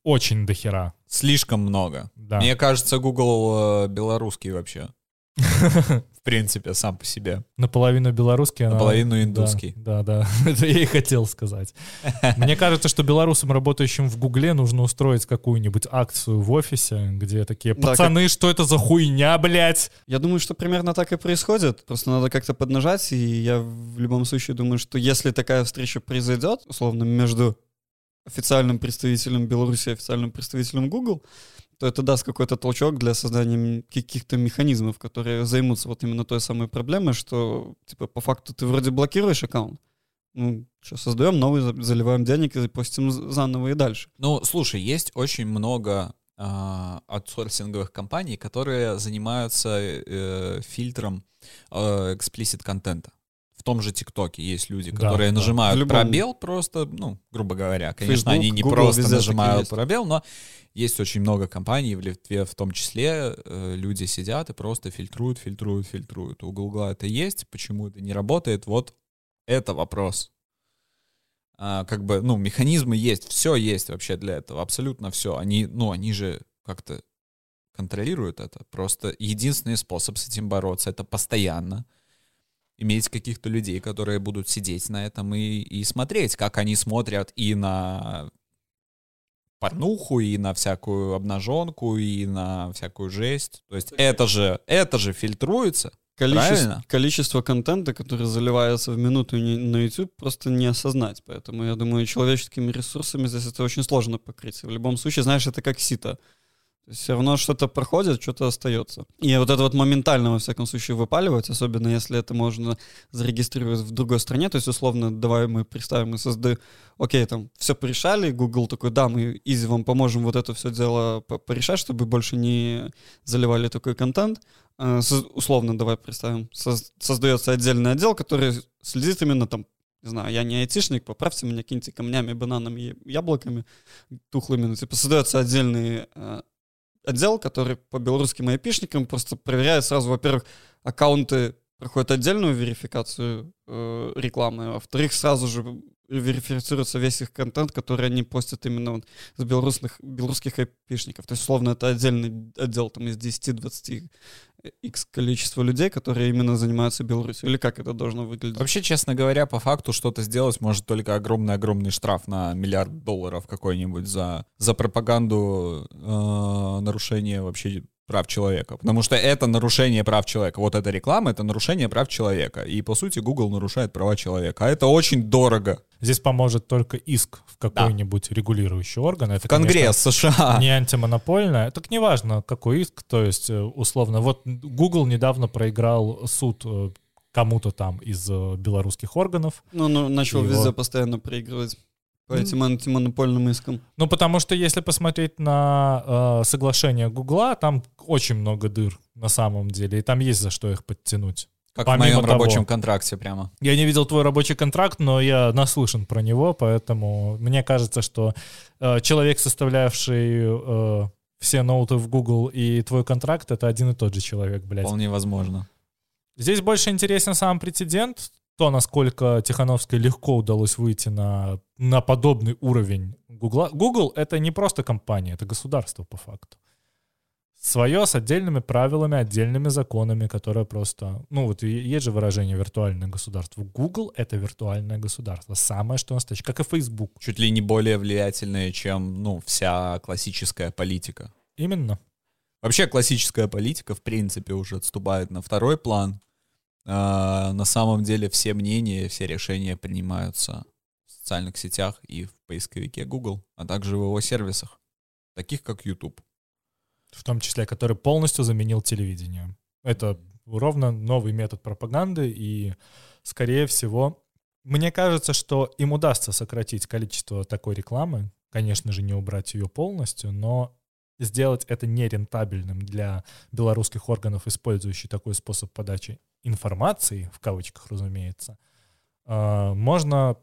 Очень дохера. Слишком много. Да. Мне кажется, Google э, белорусский вообще. В принципе, сам по себе. Наполовину белорусский, а Наполовину индусский. Да, да, да. это я и хотел сказать. Мне кажется, что белорусам, работающим в Гугле, нужно устроить какую-нибудь акцию в офисе, где такие, Да, пацаны, что это за хуйня, блядь? Я думаю, что примерно так и происходит. Просто надо как-то поднажать, и я в любом случае думаю, что если такая встреча произойдет, условно, между официальным представителем Беларуси и официальным представителем Google, то это даст какой-то толчок для создания каких-то механизмов, которые займутся вот именно той самой проблемой, что, типа, по факту ты вроде блокируешь аккаунт, ну, что, создаем новый, за- заливаем денег и постим з- заново и дальше. Ну, слушай, есть очень много а, аутсорсинговых компаний, которые занимаются э, фильтром э, explicit контента. В том же ТикТоке есть люди, Да, которые да. нажимают В любом- пробел просто, ну, грубо говоря. Конечно, Facebook, они не Google, просто нажимают пробел, но есть очень много компаний, в Литве в том числе, э, люди сидят и просто фильтруют, фильтруют, фильтруют. У Гугла это есть, почему это не работает, вот это вопрос. А, как бы, ну, механизмы есть, все есть вообще для этого, абсолютно все. Они, ну, они же как-то контролируют это. Просто единственный способ с этим бороться — это постоянно иметь каких-то людей, которые будут сидеть на этом и, и смотреть, как они смотрят и на порнуху, и на всякую обнаженку, и на всякую жесть. То есть это же, это же фильтруется. Количество, Правильно. количество контента, который заливается в минуту на YouTube, просто не осознать. Поэтому я думаю, человеческими ресурсами здесь это очень сложно покрыть. В любом случае, знаешь, это как сито. Все равно что-то проходит, что-то остается. И вот это вот моментально, во всяком случае, выпаливать, особенно если это можно зарегистрировать в другой стране, то есть, условно, давай мы представим, создаем, окей, там, все порешали, Google такой, да, мы изи вам поможем вот это все дело по- порешать, чтобы больше не заливали такой контент, соз- условно, давай представим, соз- создается отдельный отдел, который следит именно там, не знаю, я не айтишник, поправьте меня, киньте камнями, бананами, яблоками тухлыми, ну, типа, создается отдельный э, отдел, который по белорусским айпишникам просто проверяет сразу, во-первых, аккаунты проходят отдельную верификацию э, рекламы, а во-вторых, сразу же верифицируется весь их контент, который они постят именно вот с белорусских, белорусских айпишников. То есть, условно, это отдельный отдел там из 10-20 x количества людей, которые именно занимаются Беларусью. Или как это должно выглядеть? Вообще, честно говоря, по факту что-то сделать может только огромный-огромный штраф на миллиард долларов какой-нибудь за, за пропаганду э, нарушения вообще прав человека. Потому что это нарушение прав человека. Вот эта реклама — это нарушение прав человека. И, по сути, Google нарушает права человека. А это очень дорого. Здесь поможет только иск в какой-нибудь регулирующий орган. Это, Конгресс США. конечно, не антимонопольное. Так неважно, какой иск. То есть, э, условно, вот Google недавно проиграл суд э, кому-то там из э, белорусских органов. Ну, ну, начал Его- везде постоянно проигрывать по этим антимонопольным искам. Ну, потому что если посмотреть на э, соглашение Гугла, там очень много дыр на самом деле, и там есть за что их подтянуть. Как Помимо в моем того- рабочем контракте прямо. Я не видел твой рабочий контракт, но я наслышан про него, поэтому мне кажется, что э, человек, составлявший э, все ноуты в Google и твой контракт, это один и тот же человек, блядь. Вполне возможно. Здесь больше интересен сам прецедент, то, насколько Тихановской легко удалось выйти на, на подобный уровень Гугла. Google — это не просто компания, это государство по факту. Свое с отдельными правилами, отдельными законами, которое просто... Ну вот есть же выражение «виртуальное государство». Google — это виртуальное государство. Самое, что настоящее. Как и Facebook. Чуть ли не более влиятельные, чем, ну, вся классическая политика. Именно. Вообще классическая политика, в принципе, уже отступает на второй план. А, на самом деле все мнения, все решения принимаются в социальных сетях и в поисковике Google, а также в его сервисах, таких как YouTube. В том числе, который полностью заменил телевидение. Это ровно новый метод пропаганды, и, скорее всего, мне кажется, что им удастся сократить количество такой рекламы, конечно же, не убрать ее полностью, но сделать это нерентабельным для белорусских органов, использующих такой способ подачи информации, в кавычках, разумеется, а, можно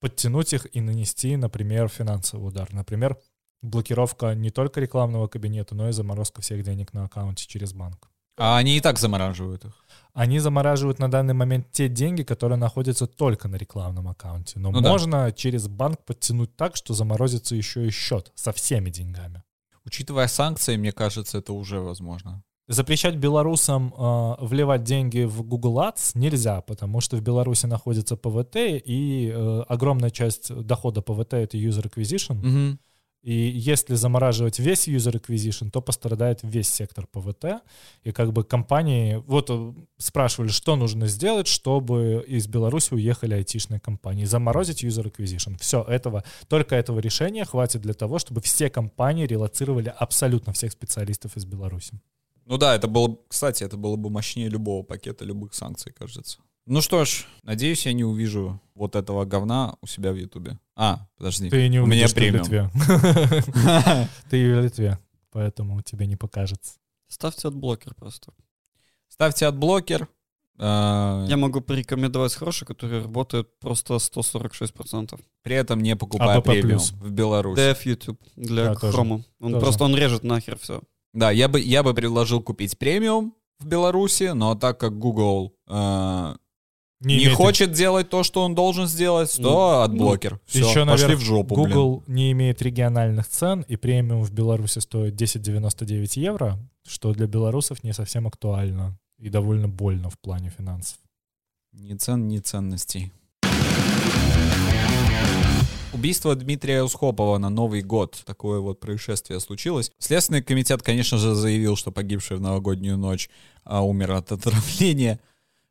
подтянуть их и нанести, например, финансовый удар. Например, блокировка не только рекламного кабинета, но и заморозка всех денег на аккаунте через банк. А они и так замораживают их. Они замораживают на данный момент те деньги, которые находятся только на рекламном аккаунте. Но Ну да. можно через банк подтянуть так, что заморозится еще и счет со всеми деньгами. Учитывая санкции, мне кажется, это уже возможно. Запрещать белорусам э, вливать деньги в Google Ads нельзя, потому что в Беларуси находится ПВТ, и э, огромная часть дохода ПВТ — это user acquisition. Мгм. И если замораживать весь user acquisition, то пострадает весь сектор ПВТ. И как бы компании... Вот э, спрашивали, что нужно сделать, чтобы из Беларуси уехали айтишные компании. Заморозить user acquisition. Все, этого, только этого решения хватит для того, чтобы все компании релацировали абсолютно всех специалистов из Беларуси. Ну да, это было, бы- кстати, это было бы мощнее любого пакета, любых санкций, кажется. Ну что ж, надеюсь, я не увижу вот этого говна у себя в Ютубе. А, подожди. Ты не у меня увидишь ты в премиум. Литве. Ты в Литве, поэтому тебе не покажется. Ставьте adblocker просто. Ставьте adblocker. э, Я могу порекомендовать хороший, который работает просто 146%. При этом не покупая АПП+. премиум в Беларуси. DF YouTube для Chrome а. Он просто он режет нахер все. Да, я бы, я бы предложил купить премиум в Беларуси, но так как Google не, имеет- хочет делать то, что он должен сделать, то Ну, adblocker. Все, Еще, пошли наверх, в жопу, блин. Google не имеет региональных цен, и премиум в Беларуси стоит 10,99 евро, что для белорусов не совсем актуально и довольно больно в плане финансов. Ни цен, ни ценностей. Убийство Дмитрия Усхопова на Новый год. Такое вот происшествие случилось. Следственный комитет, конечно же, заявил, что погибший в новогоднюю ночь а, умер от отравления.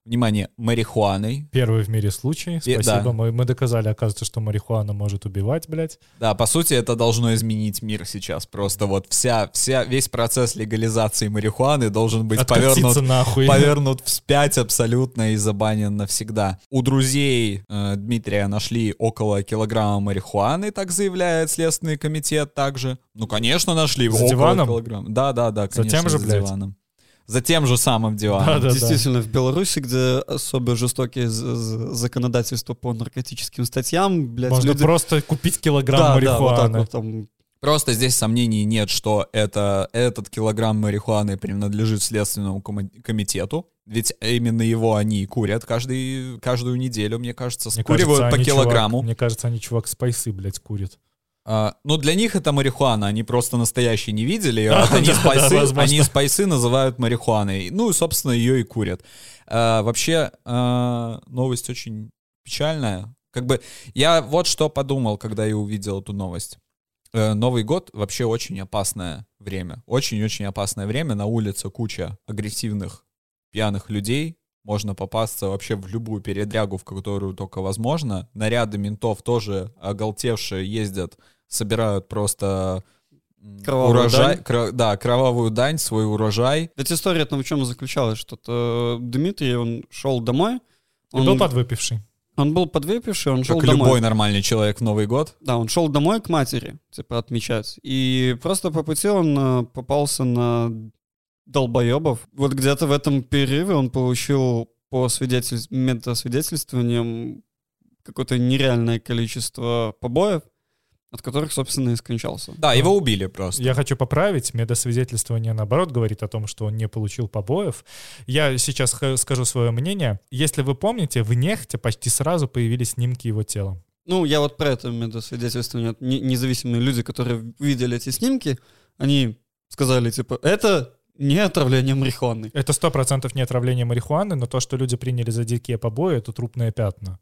Внимание, марихуаной. Первый в мире случай. И- Спасибо. да. Мы, мы доказали, оказывается, что марихуана может убивать, блядь. Да, по сути, это должно изменить мир сейчас. Просто вот вся, вся, весь процесс легализации марихуаны должен быть Откатиться повернут нахуй. повернут вспять абсолютно и забанен навсегда. У друзей э, Дмитрия нашли около килограмма марихуаны, так заявляет Следственный комитет также. Ну, конечно, нашли. За около диваном? килограмма. Да, да, да, За конечно, тем же, за блядь? диваном. За тем же самым диваном. Да-да-да. Действительно, в Беларуси, где особо жестокие законодательства по наркотическим статьям, блядь, Можно люди- просто купить килограмм да, да, вот так марихуаны. вот там Просто здесь сомнений нет, что это, этот килограмм марихуаны принадлежит Следственному комитету. Ведь именно его они и курят каждый, каждую неделю, мне кажется, Мне скуривают кажется, по они, килограмму. Чувак, мне кажется, они чувак спайсы, блядь, курят. А, ну, для них это марихуана, они просто настоящие не видели, а вот они, Да, спайсы, да, они спайсы называют марихуаной. Ну, и, собственно, ее и курят. А, вообще, а, новость очень печальная. Как бы я вот что подумал, когда я увидел эту новость. Э, Новый год вообще очень опасное время. Очень-очень опасное время. На улице куча агрессивных пьяных людей. Можно попасться вообще в любую передрягу, в которую только возможно. Наряды ментов тоже оголтевшие ездят, собирают просто Кровавую урожай, дань. кро- да, кровавую дань, свой урожай. Ведь история там в чем заключалась, что-то Дмитрий, он шел домой, он, был подвыпивший? он был подвыпивший, он шел Как домой. любой нормальный человек в Новый год. Да, он шел домой к матери, типа, отмечать. И просто по пути он э, попался на долбоебов. Вот где-то в этом перерыве он получил по свидетель... метасвидетельствованиям какое-то нереальное количество побоев, от которых, собственно, и скончался. Да, его убили просто. Я хочу поправить. Медосвидетельствование, наоборот, говорит о том, что он не получил побоев. Я сейчас скажу свое мнение. Если вы помните, в Нехте почти сразу появились снимки его тела. Ну, я вот про это медосвидетельствование. Не- Независимые люди, которые видели эти снимки, они сказали, типа, это не отравление марихуаны. Это сто процентов не отравление марихуаны, но то, что люди приняли за дикие побои, это трупные пятна.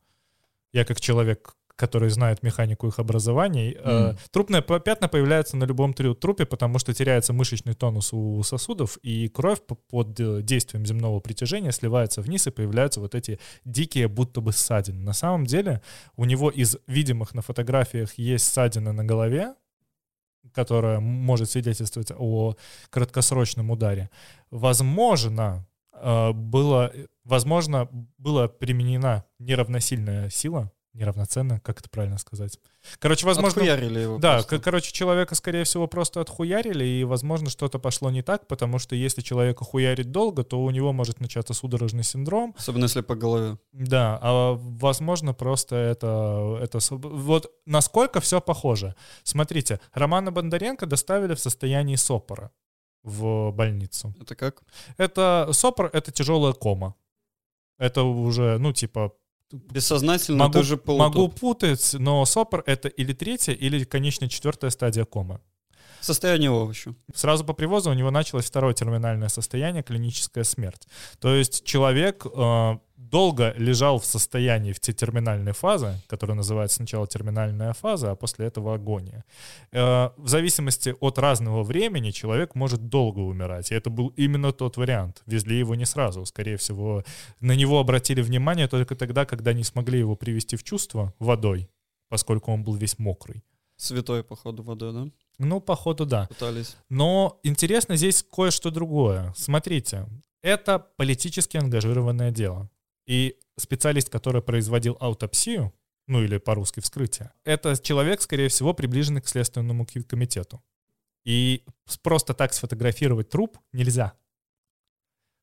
Я как человек, который знает механику их образований, э, Мгм. трупные пятна появляются на любом трупе, потому что теряется мышечный тонус у сосудов, и кровь по- под э, действием земного притяжения сливается вниз, и появляются вот эти дикие будто бы ссадины. На самом деле у него из видимых на фотографиях есть ссадина на голове, которая может свидетельствовать о краткосрочном ударе. Возможно, э, было, возможно, была применена неравносильная сила, неравноценная, как это правильно сказать. Короче, возможно... Отхуярили его Да, просто. короче, человека, скорее всего, просто отхуярили, и, возможно, что-то пошло не так, потому что если человека хуярить долго, то у него может начаться судорожный синдром, Особенно если по голове. да, а возможно просто это, это вот насколько все похоже. Смотрите, Романа Бондаренко доставили в состоянии сопора в больницу. Это как? Это сопор, это тяжелая кома. Это уже, ну типа Бессознательно могу, тоже полутоп. могу путать, но сопор это или третья, или конечная четвертая стадия комы. Состояние овоща. Сразу по привозу у него началось второе терминальное состояние, клиническая смерть. То есть человек э, долго лежал в состоянии в те терминальной фазы, которая называется сначала терминальная фаза, а после этого агония. Э, в зависимости от разного времени человек может долго умирать. И это был именно тот вариант. Везли его не сразу. Скорее всего, на него обратили внимание только тогда, когда не смогли его привести в чувство водой, поскольку он был весь мокрый. Святой, походу, водой, да? Ну, походу, да. Пытались. Но интересно здесь кое-что другое. Смотрите, это политически ангажированное дело. И специалист, который производил аутопсию, ну или по-русски вскрытие, это человек, скорее всего, приближенный к Следственному комитету. И просто так сфотографировать труп нельзя.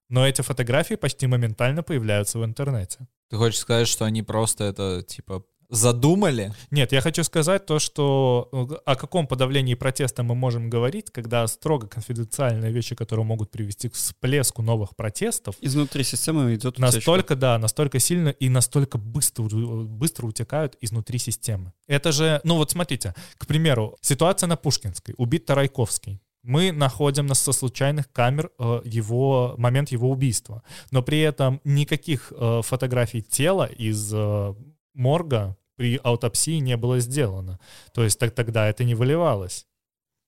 Но эти фотографии почти моментально появляются в интернете. Ты хочешь сказать, что они просто это, типа, задумали? Нет, я хочу сказать то, что э, о каком подавлении протеста мы можем говорить, когда строго конфиденциальные вещи, которые могут привести к всплеску новых протестов, Изнутри системы идет утечка. настолько, да, настолько сильно и настолько быстро, быстро утекают изнутри системы. Это же, ну вот смотрите, к примеру, ситуация на Пушкинской, убит Тарайковский. Мы находим на, со случайных камер э, его момент его убийства, но при этом никаких э, фотографий тела из э, морга при аутопсии не было сделано. То есть так, тогда это не выливалось.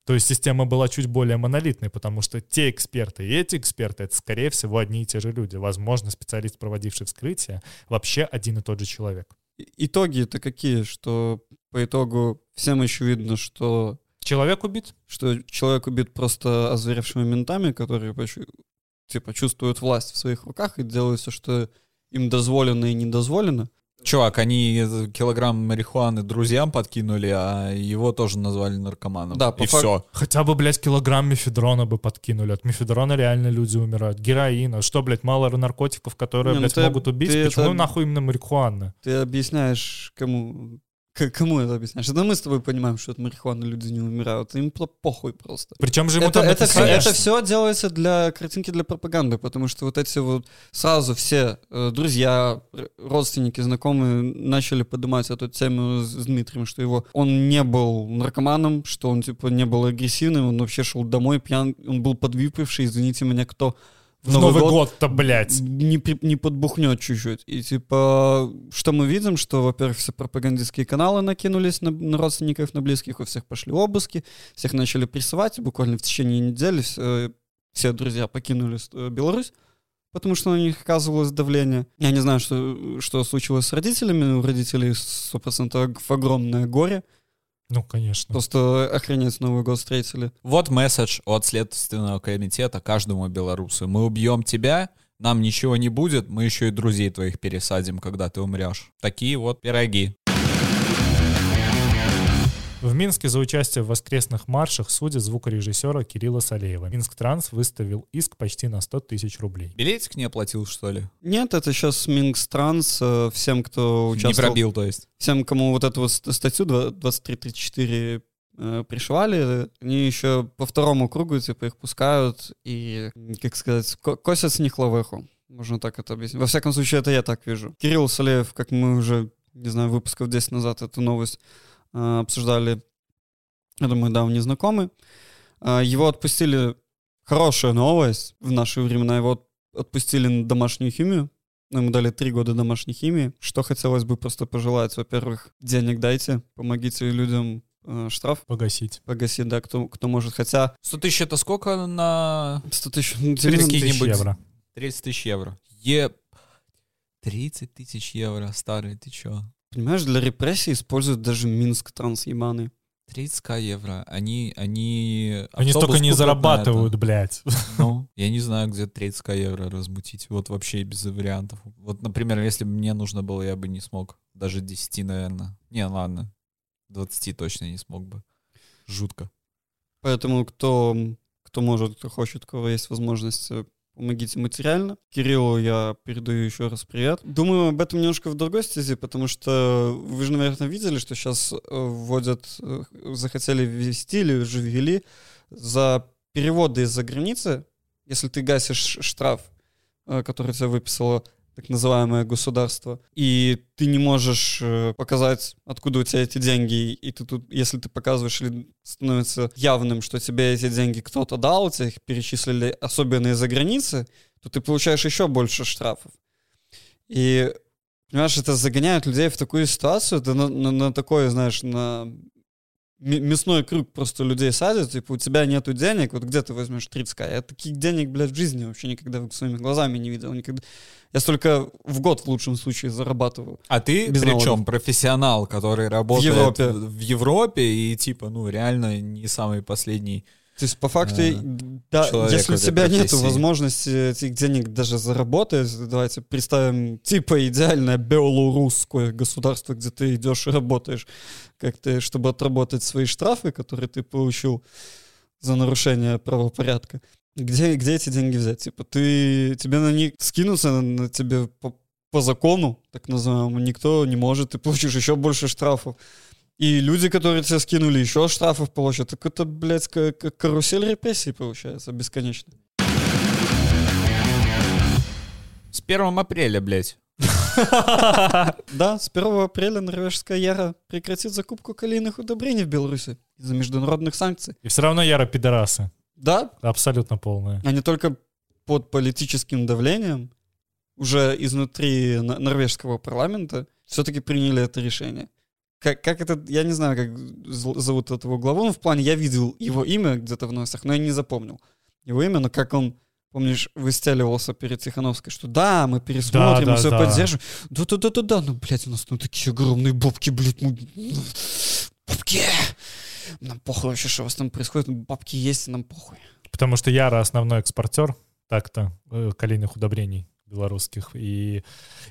То есть система была чуть более монолитной, потому что те эксперты и эти эксперты — это, скорее всего, одни и те же люди. Возможно, специалист, проводивший вскрытие, вообще один и тот же человек. Итоги-то какие, что по итогу всем еще видно, что, Человек убит? что человек убит просто озверевшими ментами, которые типа чувствуют власть в своих руках и делают все, что им дозволено и недозволено. Чувак, они килограмм марихуаны друзьям подкинули, а его тоже назвали наркоманом. Да, по и фак- все. Хотя бы, блядь, килограмм мефедрона бы подкинули. От мефедрона реально люди умирают. Героина. Что, блядь, мало наркотиков, которые, Не, ну блядь, ты- могут убить? ты Почему это- нахуй именно марихуана? Ты объясняешь кому... к- кому это объясняешь? Это мы с тобой понимаем, что от марихуаны люди не умирают. Им похуй просто. Причем же ему Это, там это, это что- все делается для картинки для пропаганды, потому что вот эти вот сразу все э, друзья, родственники, знакомые начали поднимать эту тему с с Дмитрием, что его он не был наркоманом, что он типа не был агрессивным, он вообще шел домой пьян, он был подвыпивший, извините меня, кто В Новый год-то, блядь. не, не подбухнет чуть-чуть. И типа, что мы видим, что, во-первых, все пропагандистские каналы накинулись на, на родственников, на близких, у всех пошли обыски, всех начали прессовать, и буквально в течение недели все, все друзья покинули э, Беларусь, потому что на них оказывалось давление. Я не знаю, что, что случилось с родителями, у родителей 100% огромное горе, Ну, конечно. просто охренеть Новый год встретили. Вот месседж от Следственного комитета каждому белорусу. Мы убьем тебя, нам ничего не будет, мы еще и друзей твоих пересадим, когда ты умрешь. Такие вот пироги. В Минске за участие в воскресных маршах судят звукорежиссера Кирилла Салеева. Минск Транс выставил иск почти на 100 тысяч рублей. Билетик не оплатил, что ли? Нет, это сейчас Минск Транс, э, всем, кто Не участвовал... пробил, то есть. всем, кому вот эту вот ст- статью 2334 э, пришивали, они еще по второму кругу, типа, их пускают и, как сказать, ко- косят с них лавеху. Можно так это объяснить. Во всяком случае, это я так вижу. Кирилл Салеев, как мы уже, не знаю, выпусков 10 назад эту новость обсуждали, я думаю, да, он не знакомый. Э, его отпустили, хорошая новость в наши времена, его от- отпустили на домашнюю химию, ну, ему дали три года домашней химии. Что хотелось бы просто пожелать? Во-первых, денег дайте, помогите людям э, штраф Погасить. погасить, да, кто, кто может. Хотя 100 тысяч это сколько на 100 тысяч... ну, Тридцать ну, тысяч Тысяч евро. 30 тысяч евро? Е... 30 тысяч евро, старый, ты чё? Понимаешь, для репрессий используют даже Минск транс ебаный. 30к евро. Они, они... Они столько не зарабатывают, блядь. Ну, Я не знаю, где 30 евро размутить. Вот вообще без вариантов. Вот, например, если бы мне нужно было, я бы не смог. Даже 10, наверное. Не, ладно. 20 точно не смог бы. Жутко. Поэтому кто, кто может, кто хочет, у кого есть возможность, э, помогите материально. Кириллу я передаю еще раз привет. Думаю об этом немножко в другой стези, потому что вы же, наверное, видели, что сейчас э, вводят, э, захотели ввести или уже ввели за переводы из-за границы, если ты гасишь штраф, который тебе выписало так называемое государство, и ты не можешь э, показать, откуда у тебя эти деньги, и ты тут, если ты показываешь или становится явным, что тебе эти деньги кто-то дал, тебе их перечислили особенно из-за границы, то ты получаешь еще больше штрафов. И, понимаешь, это загоняет людей в такую ситуацию, ты на, на, на такое, знаешь, на мясной круг просто людей садят, типа, у тебя нету денег, вот где ты возьмешь 30к? Я таких денег, блядь, в жизни вообще никогда своими глазами не видел, никогда. Я столько в год в лучшем случае зарабатываю. А ты причем налогов. профессионал, который работает Европе. в Европе и типа, ну, реально не самый последний. То есть, по факту, А, да, если у тебя нет возможности этих денег даже заработать, давайте представим, типа, идеальное белорусское государство, где ты идешь и работаешь, как ты, чтобы отработать свои штрафы, которые ты получил за нарушение правопорядка. Где, где эти деньги взять? Типа, ты, тебе на них скинуться, на, на тебе по, по закону, так называемому, никто не может, ты получишь еще больше штрафов. И люди, которые тебя скинули, еще штрафов получат. Так это, блядь, ка- ка- карусель репрессий получается, бесконечно. С 1 апреля, блядь. Да, с 1 апреля норвежская Яра прекратит закупку калийных удобрений в Беларуси из-за международных санкций. И все равно яро пидорасы. Да, Абсолютно полные. а не только под политическим давлением, уже изнутри но- норвежского парламента все-таки приняли это решение. Как, как это, я не знаю, как зовут этого главу, но в плане я видел его имя где-то в новостях, но я не запомнил его имя, но как он, помнишь, выстеливался перед Тихановской, что да, мы пересмотрим, Да, мы да, все да. поддержим. Да-да-да-да-да, ну, блядь, у нас там такие огромные бабки, блядь, мы... Бабки! Нам похуй вообще, что у вас там происходит, бабки есть, и нам похуй. Потому что Яра основной экспортер так-то э, калийных удобрений белорусских. И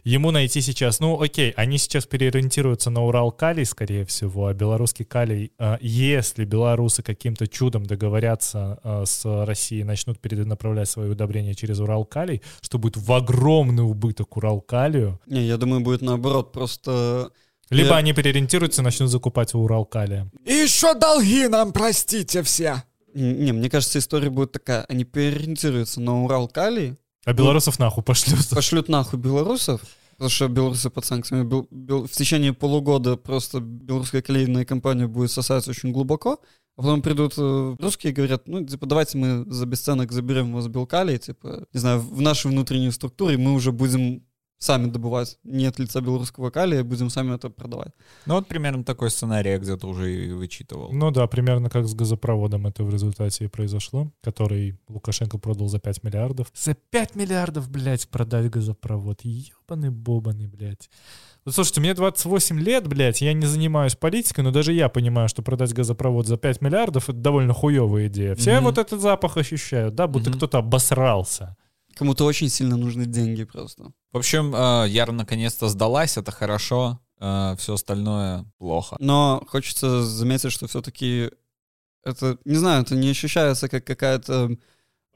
ему найти сейчас, ну окей, они сейчас переориентируются на Урал калий, скорее всего, а белорусский калий, э, если белорусы каким-то чудом договорятся э, с Россией, начнут перенаправлять свои удобрения через Урал калий, что будет в огромный убыток Урал калию, Не, я думаю, будет наоборот, просто... либо Я- они переориентируются и начнут закупать у Урал калия. И еще долги нам простите все. Не, мне кажется, история будет такая. Они переориентируются на Урал Калий, А белорусов нахуй пошлют. пошлют нахуй белорусов, потому что белорусы под санкциями. Бел- бел- в течение полугода просто белорусская клейная компания будет сосать очень глубоко, а потом придут э, русские и говорят, ну, типа, давайте мы за бесценок заберем вас белкалий, типа, не знаю, в нашу внутреннюю структуру, и мы уже будем сами добывать. Нет лица белорусского калия, будем сами это продавать. Ну вот примерно такой сценарий я где-то уже и вычитывал. Ну да, примерно как с газопроводом это в результате и произошло, который Лукашенко продал за 5 миллиардов. За 5 миллиардов, блядь, продать газопровод. Ебаный бобаный, блядь. Ну, слушайте, мне 28 лет, блядь, я не занимаюсь политикой, но даже я понимаю, что продать газопровод за 5 миллиардов — это довольно хуевая идея. Все Мгм. вот этот запах ощущают, да, будто Мгм. кто-то обосрался. Кому-то очень сильно нужны деньги просто. В общем, э, Яра наконец-то сдалась, это хорошо. Все остальное плохо. Но хочется заметить, что все-таки это, не знаю, это не ощущается как какая-то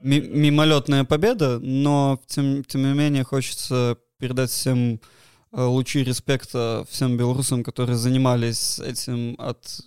ми- мимолетная победа, но тем, тем не менее хочется передать всем э, лучи респекта всем белорусам, которые занимались этим от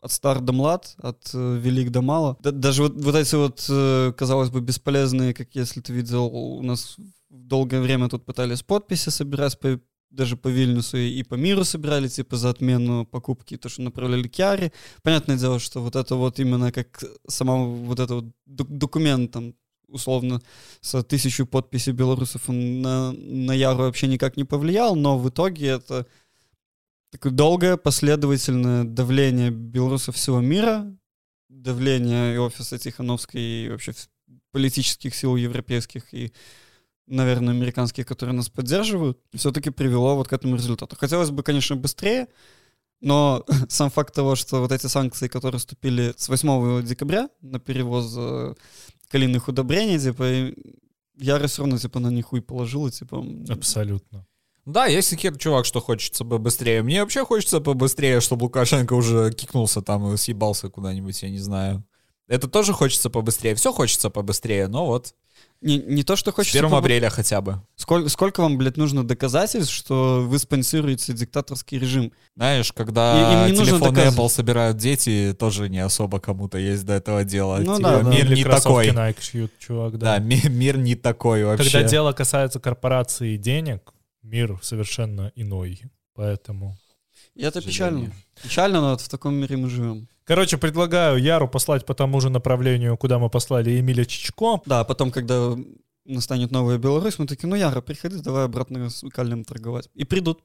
от стар до млад, от э, велик до мало. Да- даже вот, вот эти вот, э, казалось бы, бесполезные, как если ты видел, у нас долгое время тут пытались подписи собирать по, даже по Вильнюсу и, и по миру собирали, типа, за отмену покупки, то, что направляли к Яре. Понятное дело, что вот это вот именно как сама вот это вот док- документ, там, условно, с тысячу подписей белорусов он на, на Яру вообще никак не повлиял, но в итоге это такое долгое, последовательное давление белорусов всего мира, давление и офиса Тихановской, и вообще политических сил европейских и, наверное, американских, которые нас поддерживают, все-таки привело вот к этому результату. Хотелось бы, конечно, быстрее, но сам факт того, что вот эти санкции, которые вступили с 8 декабря на перевоз э, калийных удобрений, типа, Яра все равно, типа, на них хуй положила, типа... Абсолютно. Да, если хер, чувак, что хочется побыстрее. Мне вообще хочется побыстрее, чтобы Лукашенко уже кикнулся там и съебался куда-нибудь, я не знаю. Это тоже хочется побыстрее. Все хочется побыстрее, но вот Не, не то, что с хочется... 1 побо- апреля хотя бы. Сколько, сколько вам, блядь, нужно доказательств, что вы спонсируете диктаторский режим? Знаешь, И- когда им не нужно телефоны. Apple собирают дети, тоже не особо кому-то есть до этого дела. Ну Типа, да, да. мир Или не такой. Nike шьют, чувак, Да, да. ми- мир не такой вообще. Когда дело касается корпорации и денег, мир совершенно иной. Поэтому... И это печально. Печально, но вот в таком мире мы живем. Короче, предлагаю Яру послать по тому же направлению, куда мы послали Эмиля Чичко. Да, а потом, когда настанет новая Беларусь, мы такие, ну, Яра, приходи, давай обратно с Калием торговать. И придут.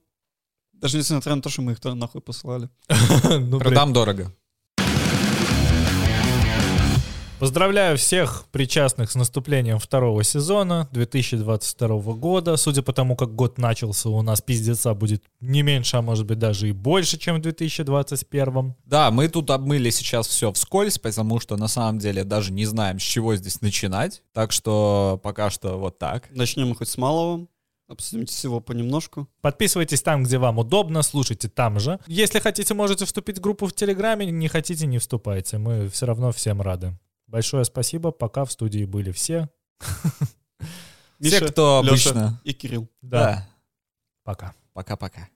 Даже несмотря на то, что мы их нахуй послали. Ну. Продам дорого. Поздравляю всех причастных с наступлением второго сезона 2022 года. Судя по тому, как год начался, у нас пиздеца будет не меньше, а может быть даже и больше, чем в 2021. Да, мы тут обмыли сейчас все вскользь, потому что на самом деле даже не знаем, с чего здесь начинать. Так что пока что вот так. Начнем мы хоть с малого. Обсудим всего понемножку. Подписывайтесь там, где вам удобно, слушайте там же. Если хотите, можете вступить в группу в Телеграме, не хотите, не вступайте. Мы все равно всем рады. Большое спасибо, пока в студии были все. Все, Миша, кто Лёша обычно. И Кирилл. Да, пока. Пока-пока. Пока.